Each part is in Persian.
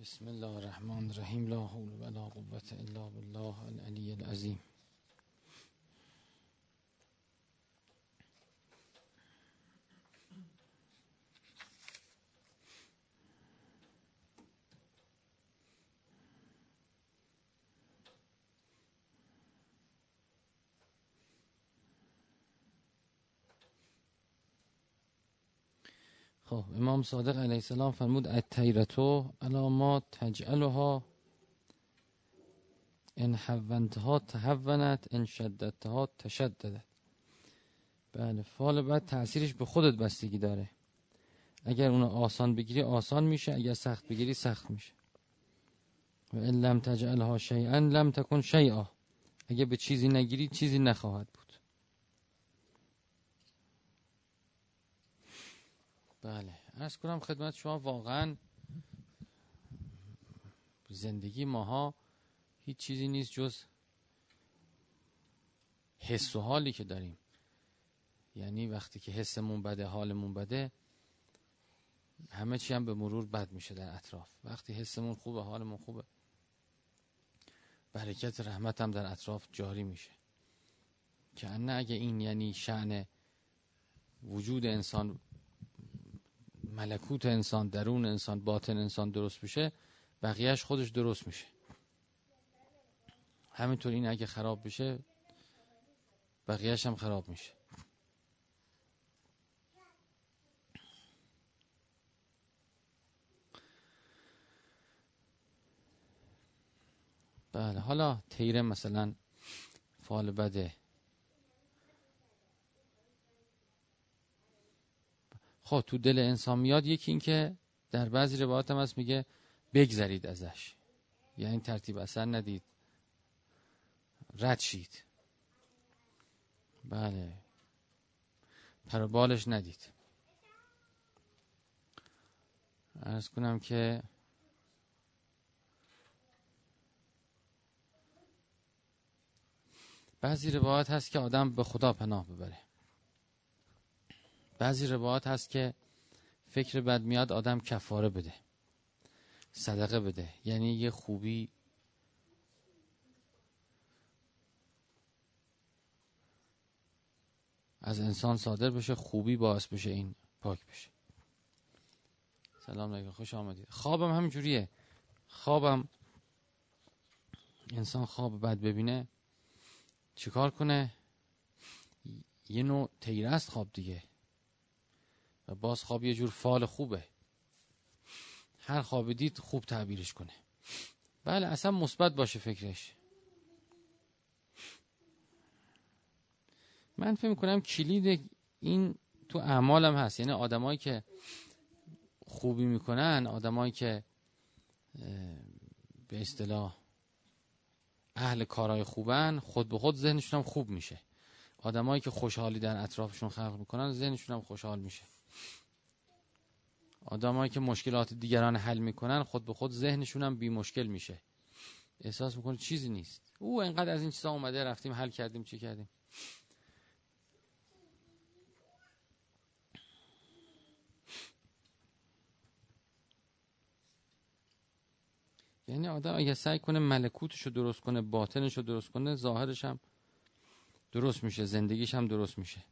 بسم الله الرحمن الرحیم. لا حول ولا قوة الا بالله العلی العظیم خب امام صادق علیه السلام فرمود التیرتو علامات تجعلها ان حونتها تحونت ان شددتها تشددت. بله فال بعد تاثیرش به خودت بستگی داره. اگر اونو آسان بگیری آسان میشه اگر سخت بگیری سخت میشه. و ان لم تجعلها شیئا لم تکن شیئا. اگر به چیزی نگیری چیزی نخواهد بود. بله. ارز کنم خدمت شما واقعا زندگی ماها هیچ چیزی نیست جز حس و حالی که داریم. یعنی وقتی که حسمون بده حالمون بده همه چی هم به مرور بد میشه در اطراف. وقتی حسمون خوبه حالمون خوبه. برکت رحمت هم در اطراف جاری میشه. که نه اگه این یعنی شعن وجود انسان ملکوت انسان درون انسان باطن انسان درست بشه بقیهش خودش درست میشه. همینطور این اگه خراب بشه بقیهش هم خراب میشه. بله حالا تیره مثلا فال بده. خب تو دل انسان میاد یکی این که در بعضی روایات هم هست میگه بگذرید ازش. یعنی ترتیب اثر ندید. رد شید. بله. پروبالش ندید. ارز کنم که بعضی روایات هست که آدم به خدا پناه ببره. بعضی روایات هست که فکر بد میاد آدم کفاره بده صدقه بده یعنی یه خوبی از انسان صادر بشه خوبی باعث بشه این پاک بشه. سلام علیکم خوش آمدید. خوابم همینجوریه خوابم انسان خواب بد ببینه چیکار کنه؟ یه نوع تیره است خواب دیگه. و باز خواب یه جور فال خوبه. هر خواب دید خوب تعبیرش کنه. بله اصلا مثبت باشه فکرش. من فکر می‌کنم کلید این تو اعمالم هست. یعنی آدمایی که خوبی می‌کنن آدمایی که به اصطلاح اهل کارهای خوبن خود به خود ذهنشون هم خوب میشه. آدمایی که خوشحالی در اطرافشون خلق می‌کنن ذهنشون هم خوشحال میشه. آدمایی که مشکلات دیگران حل می‌کنن خود به خود ذهنشون هم بی مشکل میشه. احساس می‌کنه چیزی نیست. او انقدر از این چیزا اومده رفتیم حل کردیم چی کردیم؟ یعنی آدم اگه سعی کنه ملکوتش رو درست کنه باطنش رو درست کنه ظاهرش هم درست میشه زندگیش هم درست میشه.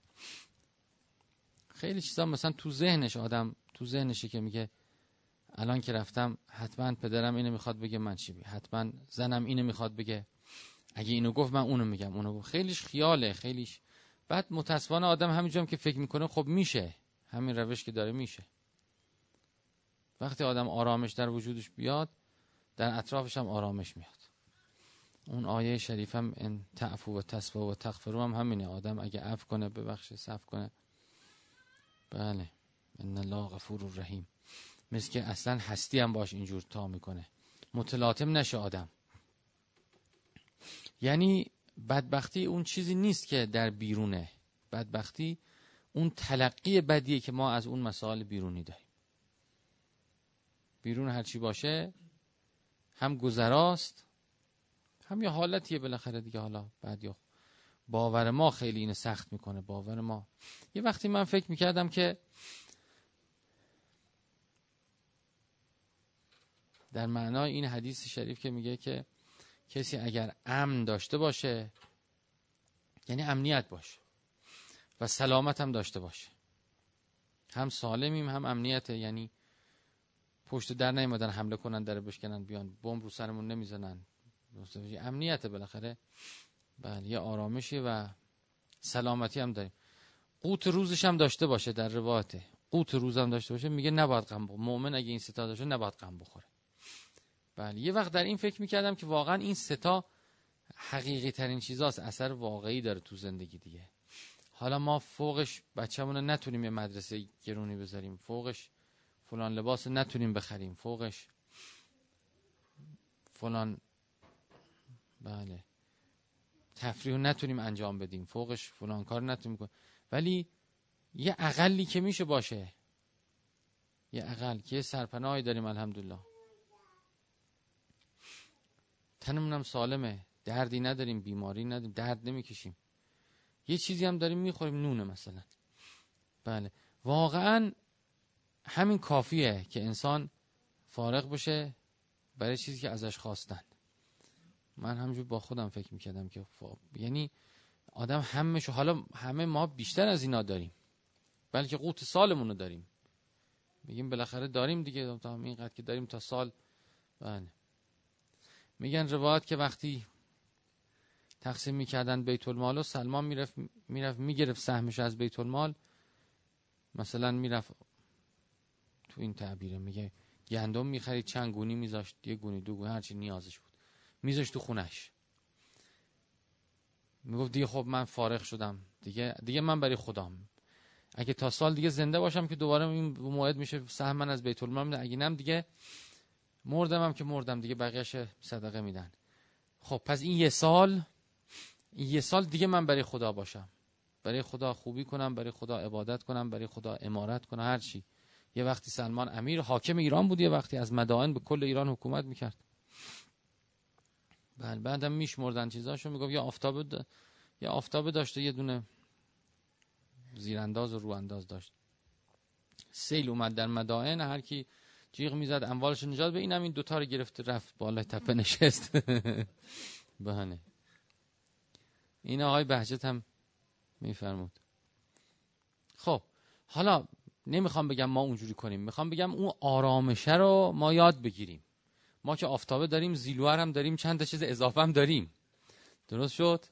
خیلی چیزا مثلا تو ذهنش آدم تو ذهنشه که میگه الان که رفتم حتما پدرم اینو می‌خواد بگه من چی بگه حتما زنم اینو می‌خواد بگه. اگه اینو گفت من اونو میگم اونو گفت. خیلیش خیاله خیلیش. بعد متاسفانه آدم همینجا که فکر می‌کنه خب میشه. همین روش که داره میشه. وقتی آدم آرامش در وجودش بیاد در اطرافش هم آرامش میاد. اون آیه شریف هم ان تعفو و تصفو و تغفرو هم همینه. آدم اگه عفو کنه ببخشه صف کنه. بله. ان الله غفور رحیم مثل که اصلا هستی هم باش اینجور تا می‌کنه. متلاطم نشه آدم. یعنی بدبختی اون چیزی نیست که در بیرونه. بدبختی اون تلقی بدیه که ما از اون مسائل بیرونی داریم. بیرون هرچی باشه هم گذراست هم یه حالتیه بالاخره دیگه. حالا بعد یا باور ما خیلی اینو سخت می‌کنه باور ما. یه وقتی من فکر می‌کردم که در معنای این حدیث شریف که میگه که کسی اگر امن داشته باشه یعنی امنیت باشه و سلامت هم داشته باشه. هم سالمیم هم امنیت یعنی پشت در نیومدن حمله کنن در بشکنن بیان بمب رو سرمون نمی‌زنن. امنیت بالاخره. بله یه آرامشی و سلامتی هم داریم. قوت روزش هم داشته باشه در روایته قوت روزم داشته باشه میگه نباید غم بخوره مؤمن اگه این ستا داشته نباید غم بخوره. بله یه وقت در این فکر می‌کردم که واقعا این ستا حقیقی ترین چیزاست اثر واقعی داره تو زندگی دیگه. حالا ما فوقش بچه‌مون نتونیم یه مدرسه گرونی بذاریم. فوقش فلان لباس نتونیم بخریم. فوقش فلان بله. تفریح نتونیم انجام بدیم. فوقش فلان کار نتونیم کنیم. ولی یه اقلی که میشه باشه. یه اقل که یه سرپناهی داریم الحمدلله. تنمون هم سالمه. دردی نداریم بیماری نداریم درد نمی‌کشیم. یه چیزی هم داریم می‌خوریم نونه مثلا. بله. واقعا همین کافیه که انسان فارغ بشه برای چیزی که ازش خواستن. من همجور با خودم فکر می‌کردم که فا... یعنی آدم همه حالا همه ما بیشتر از اینا داریم بلکه قوت سالمون رو داریم. میگیم بالاخره داریم دیگه تا اینقدر که داریم تا سال. بله. میگن روایت که وقتی تقسیم می‌کردن بیت المال و سلمان می‌رفت می‌رفت می‌گرفت سهمش از بیت المال مثلا می‌رفت تو این تعبیره میگه گندم می‌خرید چند گونی میذاشت یه گونی دو گونی هرچی نیازش بود. میذاشت تو خونش. می‌گفت دیگه خب من فارغ شدم. دیگه دیگه من برای خودم. اگه تا سال دیگه زنده باشم که دوباره این موعد میشه سهم من از بیت المال اگه نم دیگه مردم هم که مردم دیگه بقیهش صدقه میدن. خب پس این یه سال این یه سال دیگه من برای خدا باشم. برای خدا خوبی کنم برای خدا عبادت کنم برای خدا امارت کنم هر چی. یه وقتی سلمان امیر حاکم ایران بود یه وقتی از مدائن به کل ایران حکومت می‌کرد. بله بعدم میشمردن چیزاشو می‌گفت یا آفتاب یا آفتاب داشته یه دونه زیرانداز و روانداز داشت. سیل اومد در مدائن هر کی جیغ می‌زد اموالش نجات به اینم این دوتا رو گرفته رفت بالای تپه نشست. بهانه. این آقای بهجت هم میفرمود. خب حالا نمی‌خوام بگم ما اونجوری کنیم. می‌خوام بگم اون آرامشه رو ما یاد بگیریم. ما که آفتابه داریم زیلوار هم داریم چند تا چیز اضافه هم داریم. درست شد؟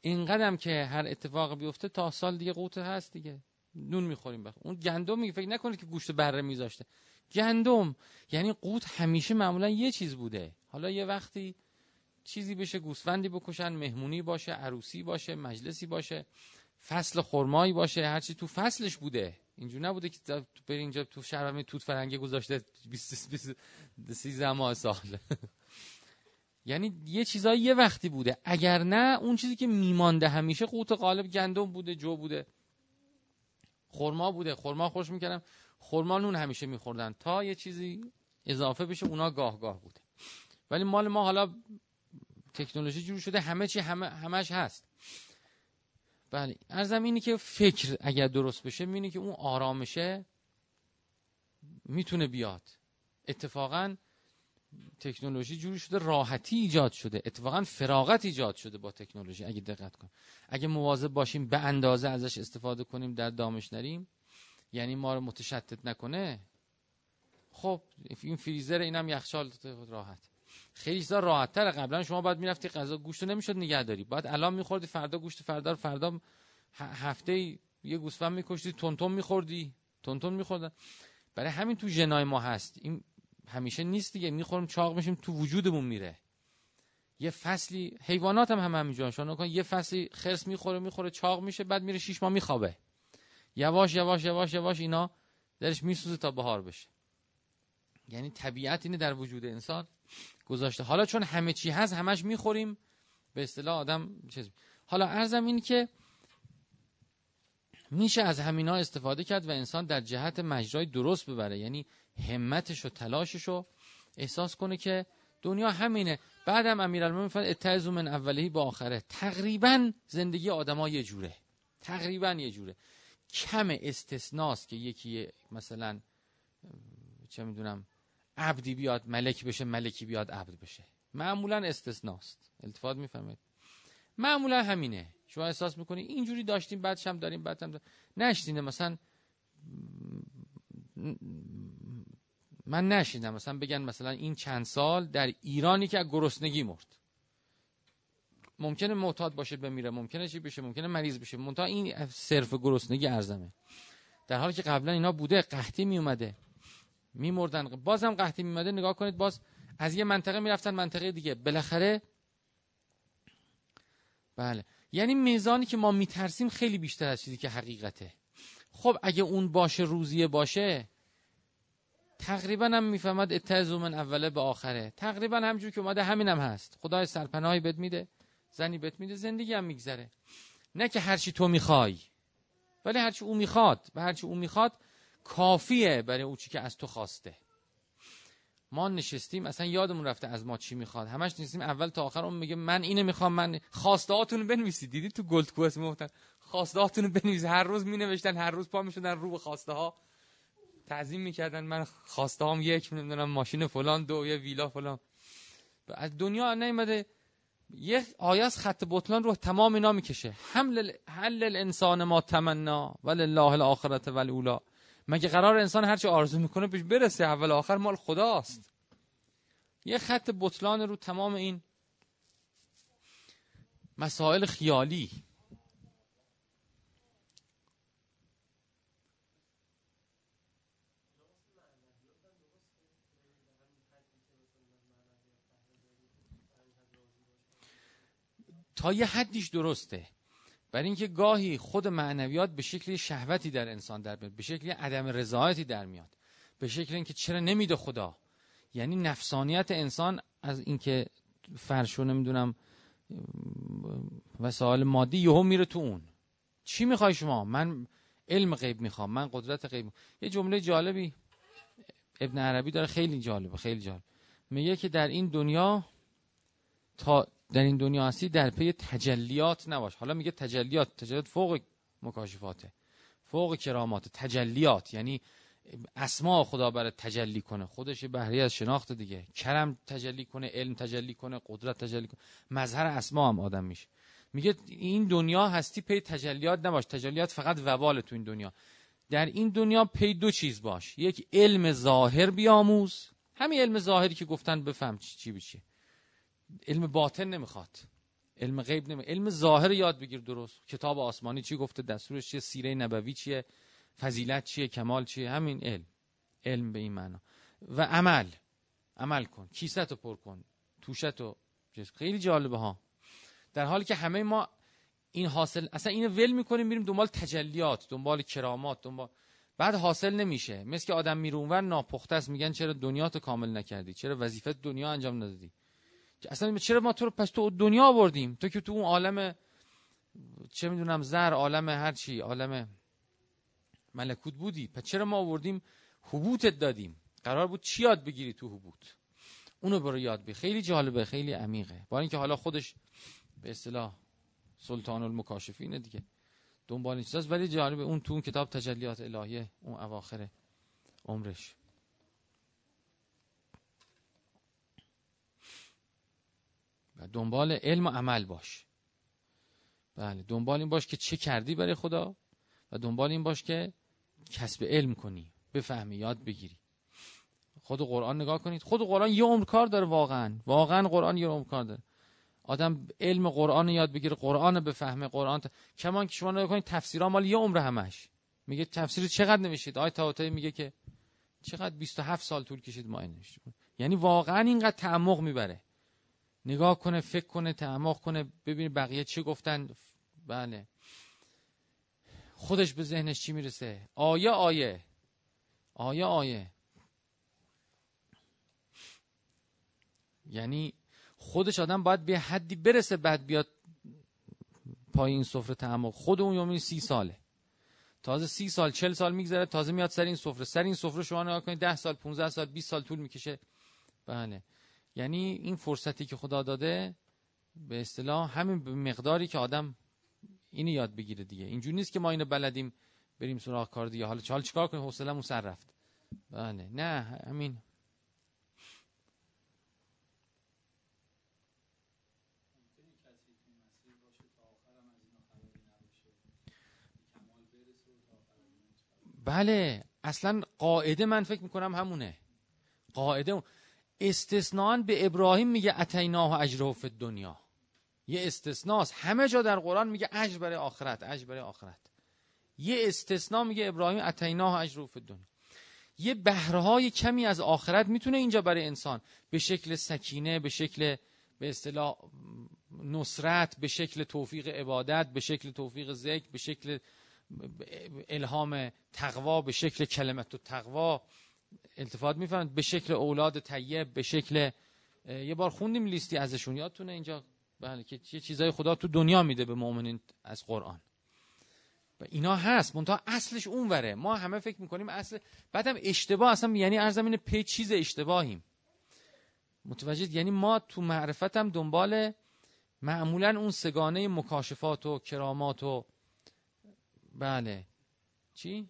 این قدم که هر اتفاق بیفته تا سال دیگه قوت هست دیگه. نون می‌خوریم بخ اون گندم میگه فکر نکنید که گوشت بره میذاشته. گندم یعنی قوت همیشه معمولا یه چیز بوده. حالا یه وقتی چیزی بشه گوسفندی بکشن مهمونی باشه عروسی باشه مجلسی باشه فصل خرمایی باشه هرچی تو فصلش بوده. اینجور نبوده که بری اینجا تو شهر توت فرنگی گذاشته 20 30 ماه سال. یعنی یه چیزایی یه وقتی بوده. اگر نه اون چیزی که میمانده همیشه قوت غالب گندم بوده جو بوده. خرما بوده. خرما خوش می‌کردم. خرما نون همیشه میخوردن. تا یه چیزی اضافه بشه اونا گاه گاه بوده. ولی مال ما حالا تکنولوژی جور شده. همه چی همه همش هست. بله. ارزم اینی که فکر اگر درست بشه می‌بینی که اون آرامشه می‌تونه بیاد. اتفاقا تکنولوژی جوری شده راحتی ایجاد شده. اتفاقا فراغت ایجاد شده با تکنولوژی اگه دقت کن اگه مواظب باشیم به اندازه ازش استفاده کنیم در دامش نریم یعنی ما رو متشتت نکنه خب این فریزر اینم یخچال راحت. خیلی چیزا راحت تره قبلا شما باید می‌رفتی غذا گوشت نمی‌شد نگه داری بعد الان میخوردی فردا گوشت فردا رو فردا هفته یه گوسفند میکشتی تون میخوردی. تون میخوردن. برای همین تو ژنای ما هست. این همیشه نیست دیگه. می‌خوریم چاق میشیم تو وجودمون میره. یه فصلی حیوانات هم هم همینجوری شما کن یه فصلی خرس می‌خوره می‌خوره چاق میشه بعد میره شیش ماه میخوابه. یواش یواش یواش یواش اینا درش میسوزه تا بهار بشه. یعنی طبیعت اینه در وجود انسان. گذاشته. حالا چون همه چی هست همش می‌خوریم. به اصطلاح آدم چیز حالا ارزم این که میشه از همینا استفاده کرد و انسان در جهت مجرای درست ببره. یعنی همتش و تلاشش رو احساس کنه که دنیا همینه. بعدم امیرالمومنین میفرد اتعظ من اولهی با آخره. تقریبا زندگی آدما یه جوره. تقریبا یه جوره. کم استثناست که یکی مثلا چه می‌دونم عبدی بیاد ملک بشه ملکی بیاد عبد بشه. معمولا استثناست. التفات می‌فهمید معمولا همینه. شما احساس می‌کنی اینجوری داشتیم بعدش هم داریم بعد هم نشدینه مثلا من نشیدم مثلا بگن مثلا این چند سال در ایرانی که از گرسنگی مرد. ممکنه معتاد باشه بمیره ممکنه چی بشه ممکنه مریض بشه. منتها این صرف گرسنگی ارزمه. در حالی که قبلا اینا بوده قحطی می اومده میمردن. بازم قحطی می اومده نگاه کنید باز از یه منطقه می‌رفتن منطقه دیگه. بالاخره بله. یعنی میزانی که ما میترسیم خیلی بیشتر از چیزی که حقیقته. خب اگه اون باشه روزیه باشه تقریبا هم می‌فهمد اتعزو من اوله به آخره. تقریبا همجور که اومده همینم هم هست. خدای سرپناهی بد میده زنی بهت میده زندگی هم میگذره. نه که هرچی تو می‌خوای ولی هرچی او می‌خواد. و هرچی او می‌خواد کافیه برای او چی که از تو خواسته. ما نشستیم اصلا یادمون رفته از ما چی می‌خواد. همش نشستیم اول تا آخر اون میگه من اینو می‌خوام من خواسته هاتونو بنویسید. دیدی تو گلد کوئست می‌گفتن خواسته هاتونو بنویسید هر روز مینوشتن هر روز پا می‌شدن رو به خواسته ها تعظیم می‌کردن من خواسته هام یک نمی‌دونم ماشین فلان دو یه ویلا فلان. از دنیا نیومده. یه آیه خط بطلان رو تمام اینا می‌کشه. حمل حل الانسان ما تمنا ولله الاخرت والاولا مگه قرار انسان هرچی آرزو می‌کنه پیش برسه؟ اول آخر مال خداست. یه خط بطلان رو تمام این مسائل خیالی. تا یه حدیش درسته. برای اینکه گاهی خود معنویات به شکل شهوتی در انسان در میاد به شکل عدم رضایتی در میاد به شکل اینکه چرا نمیده خدا؟ یعنی نفسانیت انسان از اینکه فرشو نمی‌دونم وسایل مادی یهو میره تو اون. چی می‌خوای شما؟ من علم غیب می‌خوام من قدرت غیب می‌خوام. یه جمله جالبی ابن عربی داره خیلی جالبه خیلی جالب. میگه که در این دنیا تا در این دنیا هستی در پی تجلیات نباش. حالا میگه تجلیات تجلیات فوق مکاشفاته. فوق کرامات تجلیات یعنی اسماء خدا برای تجلی کنه. خودش بهری از شناخت دیگه. کرم تجلی کنه علم تجلی کنه قدرت تجلی کنه. مظهر اسما هم آدم میشه. میگه این دنیا هستی پی تجلیات نباش. تجلیات فقط وبال تو این دنیا. در این دنیا پی دو چیز باش. یک علم ظاهر بیاموز. همین علم ظاهری که گفتن بفهم چی چی. علم باطن نمی‌خواد. علم غیب نمی علم ظاهر یاد بگیر درست. کتاب آسمانی چی گفته دستورش چیه سیره نبوی چیه فضیلت چیه کمال چیه همین علم. علم به این معنا. و عمل. عمل کن. کیست رو پر کن. توشت رو خیلی جالبه ها. در حالی که همه ما این حاصل اصلا اینو ول می‌کنیم میریم دنبال تجلیات دنبال کرامات دنبال بعد حاصل نمیشه. مثل که آدم میره اونور ناپخته است. میگن چرا دنیاتو کامل نکردی؟ چرا وظیفه دنیا انجام ندادی؟ اصلا چرا ما تو رو پس تو دنیا آوردیم؟ تو که تو اون عالم چه می‌دونم زر عالم هر چی عالم ملکوت بودی. پس چرا ما آوردیم؟ حبوتت دادیم. قرار بود چی یاد بگیری تو حبوت؟ اونو برو یاد بگیر. خیلی جالبه خیلی عمیقه. با اینکه حالا خودش به اصطلاح سلطان المکاشفینه دیگه. دنبال این چیزاست ولی جالبه اون تو اون کتاب تجلیات الهیه اون اواخر عمرش. دنبال علم و عمل باش. بله دنبال این باش که چه کردی برای خدا و دنبال این باش که کسب علم کنی بفهمی یاد بگیری. خود قرآن نگاه کنید. خود قرآن یه عمر کار داره واقعا. واقعا قرآن یه عمر کار داره. آدم علم قرآن یاد بگیره قرآن بفهمه قرآن ت... کمان که شما نگاه کنید تفسیرها مال یه عمر همش. میگه تفسیر چقدر نوشید؟ آیه تاوتایی میگه که چقدر 27 سال طول کشید ما این یعنی واقعا اینقدر تعمق می‌بره. نگاه کنه فکر کنه تعمق کنه ببینه بقیه چی گفتن. بله. خودش به ذهنش چی می‌رسه؟ آیه آیه. آیه آیه. یعنی خودش آدم باید به حدی برسه بعد بیاد پای این سفره تعمق. خود اون یومی سی ساله. تازه سی سال چل سال میگذره تازه میاد سر این سفره. سر این سفره شما نگاه کنید ده سال 15 سال 20 سال طول می‌کشه. بله. یعنی این فرصتی که خدا داده به اصطلاح همین مقداری که آدم اینو یاد بگیره دیگه. اینجوری نیست که ما اینو بلدیم بریم سراغ کار دیگه. حالا چال چیکار کنیم؟ حوصله‌مون سر رفت. بله. نه همین. بله اصلا قاعده من فکر می‌کنم همونه. قاعده استثنان به ابراهیم میگه اتیناه اجره فی دنیا یه استثناست. همه جا در قرآن میگه اجر برای آخرت اجر برای آخرت. یه استثنا میگه ابراهیم اتیناه اجر فی دنیا یه بهرهای کمی از آخرت می‌تونه اینجا برای انسان. به شکل سکینه به شکل به اصطلاح نصرت به شکل توفیق عبادت به شکل توفیق ذکر به شکل الهام تقوا به شکل کلمت و تقوا. التفات می‌فهمند به شکل اولاد طیب به شکل یه بار خوندیم لیستی ازشون. یادتونه اینجا؟ بله که چه چیزای خدا تو دنیا میده به مؤمنین از قرآن. و اینا هست منتها اصلش اونوره. ما همه فکر می‌کنیم اصل بعدم اشتباه اصلا یعنی ارزم اینه پی چیز اشتباهیم. متوجه یعنی ما تو معرفتم دنبال معمولا اون سگانه مکاشفات و کرامات و بله. چی؟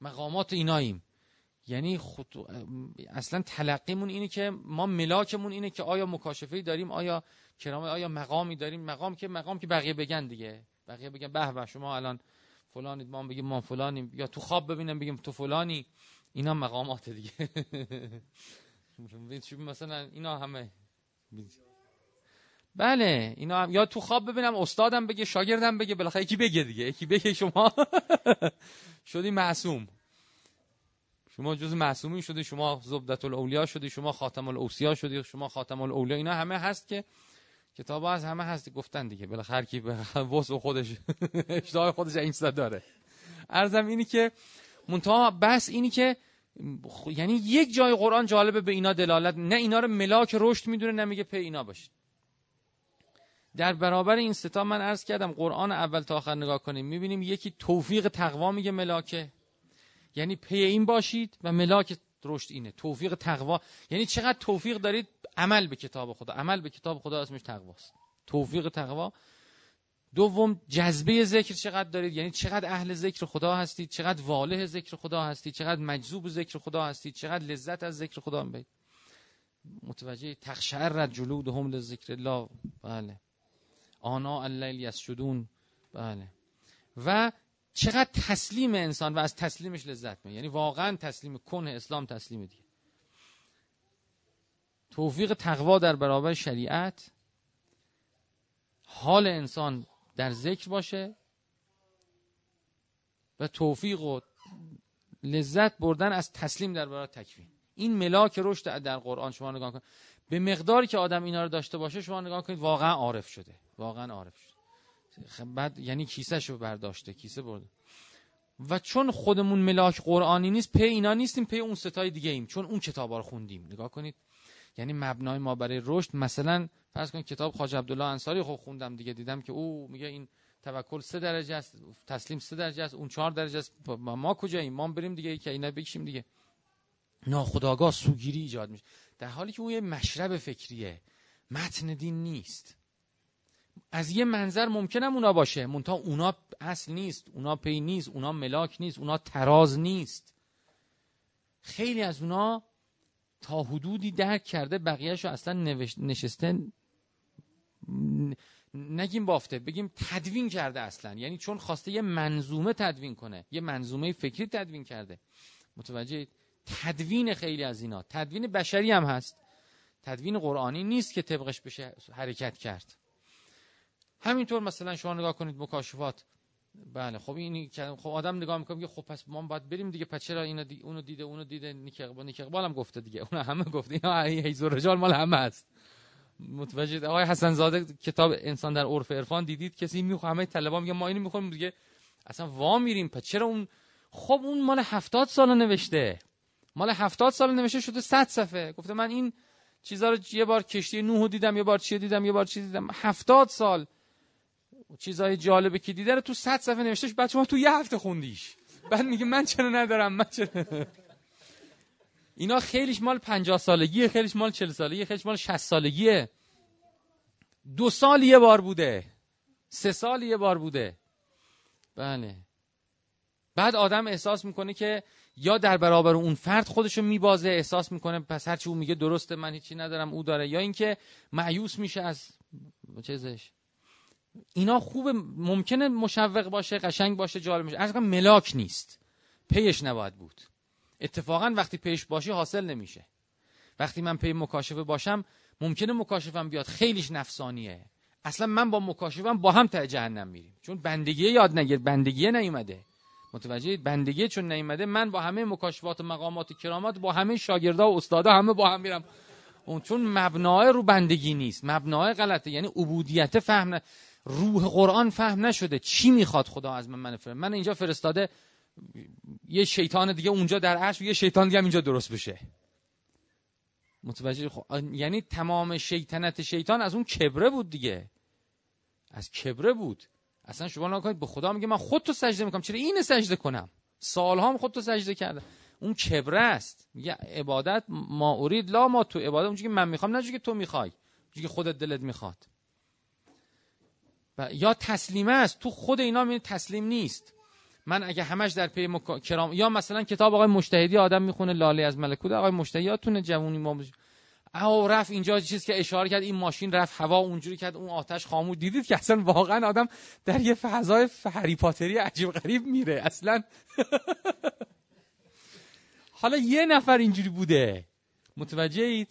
مقامات ایناییم. یعنی خود... اصلا تلقیمون اینه که ما ملاکمون اینه که آیا مکاشفه داریم آیا کرامه آیا مقامی داریم؟ مقام که مقام که بقیه بگن دیگه. بقیه بگن به به شما الان فلانید ما بگیم ما فلانیم. یا تو خواب ببینم بگیم تو فلانی. اینا مقامات دیگه. مثلا اینا همه بله اینا یا تو خواب ببینم استادم بگه شاگردم بگه بالاخره یکی بگه دیگه. یکی بگه شما. شدی معصوم. شما جز معصومی شدی شما زبدت الاولیا شدی شما خاتم الاوسیا شدی شما خاتم الاولیا اینا همه هست که کتاب از همه هست گفتن دیگه. بالاخره هر کی به وسع خودش اشتهای خودش این داره. ارزم اینی که منتها بس اینی که یعنی یک جای قرآن جالبه به اینا دلالت. نه اینا رو ملاک رشد می‌دونه نه میگه په اینا باشید. در برابر این ستا من عرض کردم قرآن اول تا آخر نگاه کنیم. می‌بینیم یکی توفیق تقوا میگه ملاکه. یعنی پی این باشید و ملاک رشد اینه. توفیق تقوا. یعنی چقدر توفیق دارید؟ عمل به کتاب خدا. عمل به کتاب خدا اسمش تقواست. توفیق تقوا. دوم جذبه ذکر چقدر دارید؟ یعنی چقدر اهل ذکر خدا هستید؟ چقدر واله ذکر خدا هستید؟ چقدر مجذوب ذکر خدا هستید؟ چقدر لذت از ذکر خدا می‌برید؟ متوجه تخشعر جلودهم لذکر الله. بله. آنا اللیل یسجدون. بله. و چقدر تسلیم انسان و از تسلیمش لذت می یعنی واقعا تسلیم کنه اسلام تسلیم دیگه. توفیق تقوا در برابر شریعت حال انسان در ذکر باشه و توفیق و لذت بردن از تسلیم در برابر تکوین. این ملاک رشد در قرآن شما نگاه کنید به مقداری که آدم اینا رو داشته باشه شما نگاه کنید واقعا عارف شده. واقعا عارف شده. بعد یعنی کیسه شو برداشته کیسه برده و چون خودمون ملاک قرآنی نیست پی اینا نیستیم پی اون ستای دیگه ایم. چون اون کتابا رو خوندیم. نگاه کنید. یعنی مبنای ما برای رشد مثلا فرض کنید کتاب خواجه عبدالله انصاری خب خوندم دیگه دیدم که او میگه این توکل سه درجه است تسلیم سه درجه است اون چهار درجه است. ما کجاییم؟ ما بریم دیگه که اینا بکشیم دیگه. ناخداگاه سوگیری ایجاد میشه. در حالی که اون یه مشرب فکریه. متن دین نیست. از یه منظر ممکنم اونا باشه. مونتا اونا اصل نیست اونا پی نیست اونا ملاک نیست اونا تراز نیست. خیلی از اونا تا حدودی درک کرده بقیهشو اصلا نشسته نگیم بافته بگیم تدوین کرده اصلا. یعنی چون خواسته یه منظومه تدوین کنه یه منظومه فکری تدوین کرده. متوجه تدوین خیلی از اینا. تدوین بشری هم هست. تدوین قرآنی نیست که طبقش بشه حرکت کرد. همینطور مثلا شما نگاه کنید مکاشفات. بله خب این خب آدم نگاه می‌کنه که خب پس ما باید بریم دیگه پس چرا اینو دی... اونو دیده اونو دیده؟ نیک اقبال نیک اقبال هم گفته دیگه. اون همه گفته اینا هیز رجال مال همه هست متوجه آقای حسن زاده کتاب انسان در عرف عرفان دیدید؟ کسی می‌خواد همه طلبا میگه ما اینو می‌خوایم دیگه. اصلا وا میریم. پس چرا اون خب اون مال هفتاد سال نوشته. مال هفتاد سال نوشته شده 100 صفحه. گفته من این چیزا رو یه بار کشتی نوح دیدم یه بار چی دیدم یه بار چی دیدم. هفتاد سال. چیزای جالبه که دیده رو تو 100 صفحه نوشتهش بعد شما تو یه هفته خوندیش. بعد میگه من چرا ندارم من چرا اینا خیلیش مال 50 سالگیه خیلیش مال 40 سالگیه خیلیش مال 60 سالگیه. دو سال یه بار بوده. سه سال یه بار بوده. بله. بعد آدم احساس می‌کنه که یا در برابر اون فرد خودشو میبازه احساس می‌کنه پس هرچی اون میگه درسته من هیچی ندارم او داره. یا اینکه معیوس میشه از چیزش. اینا خوب ممکنه مشوق باشه قشنگ باشه جالب میشه از ملاک نیست پیش نباید بود. اتفاقا وقتی پیش باشی حاصل نمیشه. وقتی من پی مکاشفه باشم ممکنه مکاشفم بیاد. خیلیش نفسانیه. اصلا من با مکاشفم با هم ته جهنم میریم. چون بندگی یاد نگیر بندگی نیومده. متوجه بندگی چون نیومده من با همه مکاشفات و مقامات و کرامات با همه شاگردا و استادا همه با هم میرم. اون چون مبنای رو بندگی نیست. مبنای غلطه. یعنی عبودیت فهم روح قرآن فهم نشده. چی می‌خواد خدا از من من فرست من اینجا فرستاده یه شیطان دیگه اونجا در عرش یه شیطان دیگه هم اینجا درست بشه. متوجه خب یعنی تمام شیطنت شیطان از اون کبره بود دیگه. از کبره بود. اصلا شما نکنید به خدا میگه من خودتو سجده می‌کنم. چرا اینو سجده کنم؟ سالها هم خودتو سجده کردم اون کبره است. میگه عبادت ما اورید لا ما تو عبادت اونجوری که من می‌خوام نه که تو می‌خوای. که خودت دلت می‌خواد. و یا تسلیمه است تو خود اینا می تسلیم نیست. من اگه همش در پی مک... کرام یا مثلا کتاب آقای مشتهدی آدم می‌خونه لاله از ملکوت آقای مشتهدی یادتونه جوونی ما او رفت اینجا چیز که اشاره کرد این ماشین رفت هوا اونجوری کرد اون آتش خاموش. دیدید که اصلا واقعا آدم در یه فضای هری پاتری عجیب غریب میره اصلا. حالا یه نفر اینجوری بوده. متوجه اید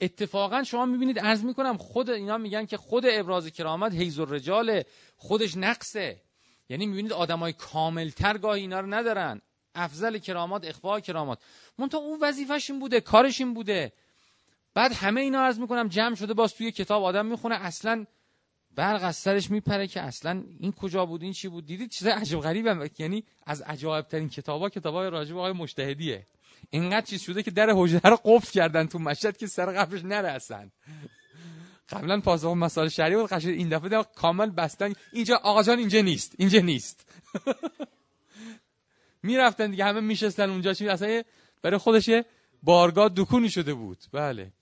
اتفاقا شما می‌بینید عرض می‌کنم خود اینا میگن که خود ابراز کرامت حیز الرجال خودش نقصه. یعنی می‌بینید آدمای کاملتر گاهی اینا رو ندارن. افضل کرامات اخفاء کرامات. منتها اون وظیفش این بوده کارش این بوده. بعد همه اینا عرض می‌کنم جمع شده باز توی کتاب آدم می‌خونه. اصلا برق از سرش میپره که اصلا این کجا بود این چی بود؟ دیدید چیز عجب غریبه؟ یعنی از عجایب ترین کتابا کتابای راجع به آقای مجتهدیه. اینقدر چیز شده که در حجره رو قفل کردن تو مشهد که سر نره اصلا قبلا پاسخ مسائل شریع بود قشنگ این دفعه کامل بستن. اینجا آقا جان اینجا نیست اینجا نیست. می‌رفتن دیگه همه میشستن اونجا چی اصلا برای خودش بارگاه دکونی شده بود. بله.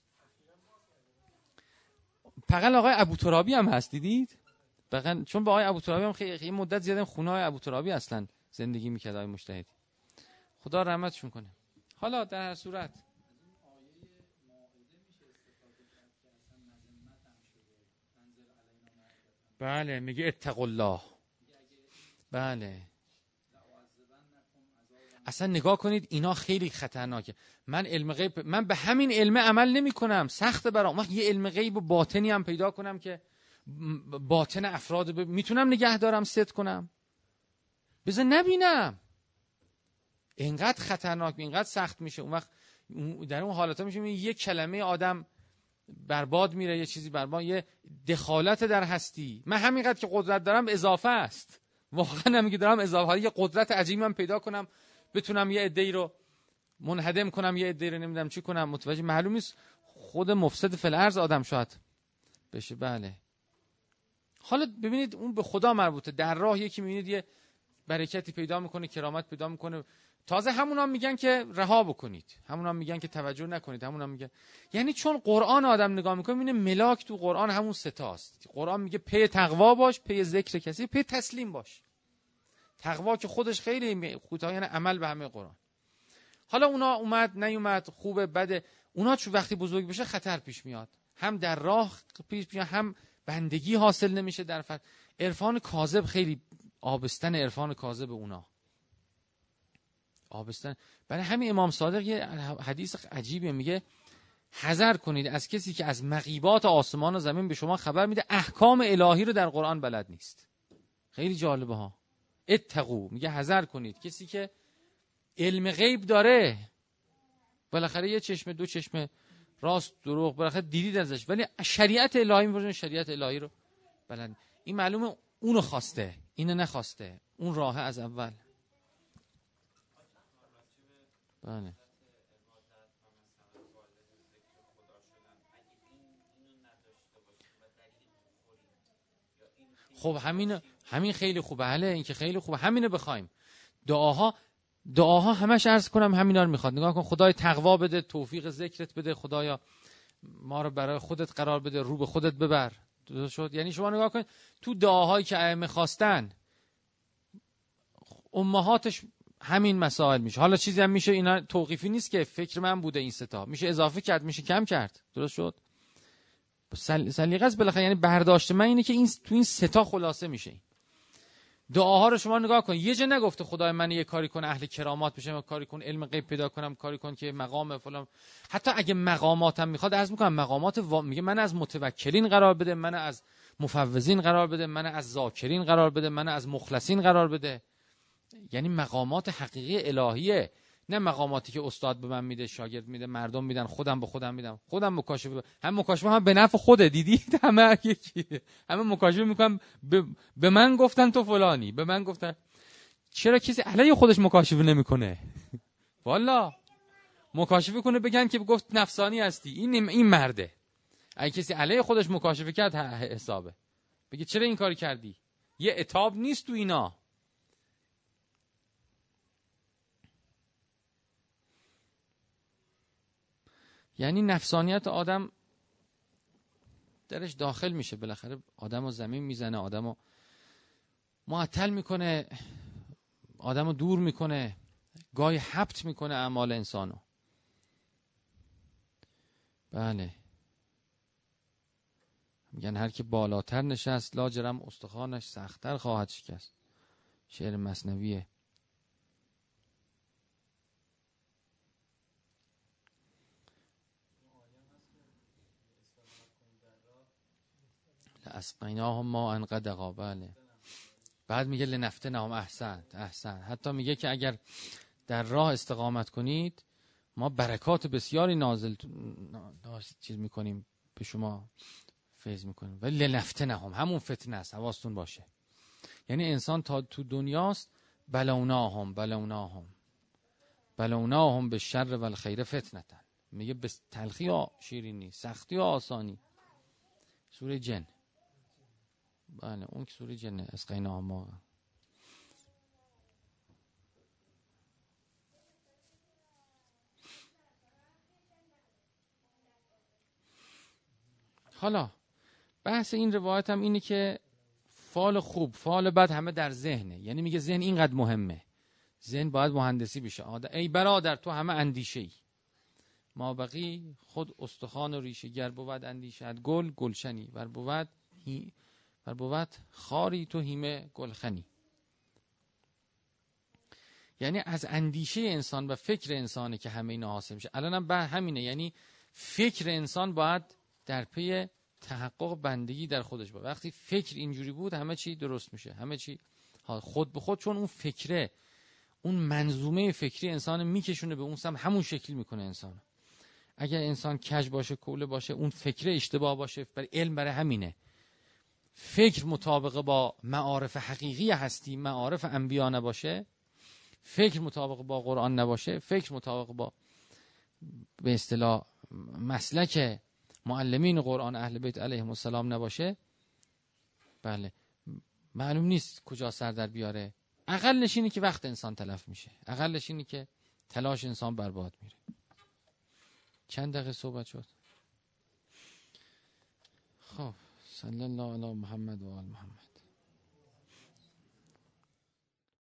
فقط آقای ابو ترابی هم هست دیدید؟ بقیل چون با آقای ابو ترابی هم خیلی مدت زیادن خونه های ابو ترابی اصلا زندگی می‌کرد آقای مجتهدی خدا رحمتشون کنه. حالا در هر صورت بله میگه اتق الله. بله. اصلا نگاه کنید اینا خیلی خطرناکه. من علم غیب من به همین علم عمل نمی کنم سخت برام یه علم غیب و باطنی هم پیدا کنم که باطن افراد ب... می‌تونم نگه دارم ست کنم. بذار نبینم. اینقدر خطرناک اینقدر سخت میشه. اون وقت در اون حالت ها میشه یه کلمه آدم برباد میره یه چیزی برباد یه دخالت در هستی. من همینقدر که قدرت دارم اضافه است. واقعا هم دارم اضافه. یه قدرت عجیبی من پیدا کنم بتونم یه عده‌ای رو منهدم کنم یه عده‌ای رو نمی‌دونم چی کنم. متوجه معلوم نیست خود مفسد فل آدم شاید بشه. بله. حالا ببینید اون به خدا مربوطه. در راه یکی می‌بینید یه برکتی پیدا می‌کنه کرامت پیدا می‌کنه. تازه همون هم میگن که رها بکنید. همون هم میگن که توجه نکنید. همون هم میگن. یعنی چون قرآن آدم نگاه می‌کنه می‌بینه ملاک تو قرآن همون ستاست قرآن میگه پی تقوا باش پی ذکر کسی پی تسلیم باش. تقوا که خودش خیلی کوتاه یعنی عمل به همه قرآن. حالا اونا اومد نیومد خوبه بده. اونا چون وقتی بزرگ بشه خطر پیش میاد. هم در راه پیش میاد هم بندگی حاصل نمیشه در فرد عرفان کاذب خیلی آبستن عرفان کاذب اونا. آبستن. برای همین امام صادق یه حدیث عجیبه میگه حذر کنید از کسی که از مقیبات آسمان و زمین به شما خبر میده احکام الهی رو در قرآن بلد نیست. خیلی جالبه ها. اتقو. میگه حذر کنید. کسی که علم غیب داره بالاخره یه چشم دو چشم راست دروغ بالاخره دیدید ازش. ولی شریعت الهی می‌برن شریعت الهی رو بلند این معلومه اونو خواسته اینو نخواسته اون راه از اول. بله. خب همین همین خیلی خوبه. بله این که خیلی خوبه. همینو بخوایم. دعاها دعاها همش عرض کنم همینا رو می‌خواد. نگاه کن خدای تقوا بده توفیق ذکرت بده خدایا ما رو برای خودت قرار بده رو به خودت ببر. شد؟ یعنی شما نگاه کن تو دعاهایی که ائمه خواستن امهاتش همین مسائل میشه. حالا چیزی هم میشه اینا توقیفی نیست که فکر من بوده این ستا میشه اضافه کرد میشه کم کرد. درست شد؟ سلیقه است بالاخره. یعنی برداشت من اینه که این تو این ستا خلاصه میشه دعاها رو شما نگاه کن. یه جا نگفته خدای من یه کاری کن اهل کرامات بشم کاری کن علم غیب پیدا کنم کاری کن که مقام فلان. حتی اگه مقاماتم می‌خواد از می‌کنم مقامات و... میگه من از متوکلین قرار بده من از مفوضین قرار بده من از ذاکرین قرار بده من از مخلصین قرار بده. یعنی مقامات حقیقی الهیه. نه مقاماتی که استاد به من میده شاگرد میده مردم میدن خودم به خودم میدم. خودم مکاشفه هم مکاشفه هم به نفع خوده. دیدید؟ همه یکی همه مکاشفه می‌کنم به... به من گفتن تو فلانی. به من گفتن. چرا کسی علیه خودش مکاشفه نمی‌کنه؟ والا. مکاشفه کنه بگن که گفت نفسانی هستی. این این مرده. اگه کسی علیه خودش مکاشفه کرد حسابه. بگه چرا این کاری کردی؟ یه اتاب نیست تو اینا. یعنی نفسانیت آدم درش داخل میشه. بالاخره آدم رو زمین می‌زنه آدم رو معطل می‌کنه آدم رو دور می‌کنه گاهی حبت می‌کنه اعمال انسانو. بله. میگن هر که بالاتر نشست لاجرم استخوانش سختتر خواهد شکست. شعر مصنویه. اسقیناهم ما انقدقا بله بعد میگه لنفته نام احسن احسن. حتی میگه که اگر در راه استقامت کنید ما برکات بسیاری نازل چیز می‌کنیم به شما فیض می‌کنیم. ولی لنفته نهم همون فتنه است. حواستون باشه. یعنی انسان تا تو دنیاست بلوناهم بلوناهم. بلوناهم به شر و الخیر فتنتن میگه به تلخی ها شیرینی سختی ها آسانی. سوره جن. بله اون که سوره جنه اسقینا ما حالا بحث این روایت هم اینه که فال خوب فال بد همه در ذهنه. یعنی میگه ذهن اینقدر مهمه. ذهن باید مهندسی بشه. ای برادر تو همه اندیشه ای ما بقی خود استخوان و ریشه گر بود اندیشد گل گلشنی. ور بود ور بود خاری تو هیمه گلخنی. یعنی از اندیشه انسان و فکر انسانه که همه اینا حاصل میشه. الانم به همینه. یعنی فکر انسان باید در پی تحقق بندگی در خودش بود وقتی فکر اینجوری بود همه چی درست میشه. همه چی خود به خود. چون اون فکره اون منظومه فکری انسان میکشونه به اون سم همون شکل می‌کنه انسان. اگر انسان کج باشه کوله باشه اون فکره اشتباه باشه برای علم برای همینه. فکر مطابق با معارف حقیقی هستی معارف انبیا نباشه فکر مطابق با قرآن نباشه فکر مطابق با به اصطلاح مسلک معلمین قرآن اهل بیت علیهم السلام نباشه. بله. معلوم نیست کجا سر در بیاره. اقلش اینه که وقت انسان تلف میشه. اقلش اینه که تلاش انسان برباد میره. چند دقیقه صحبت شد؟ خب. صلى الله على محمد وآل محمد.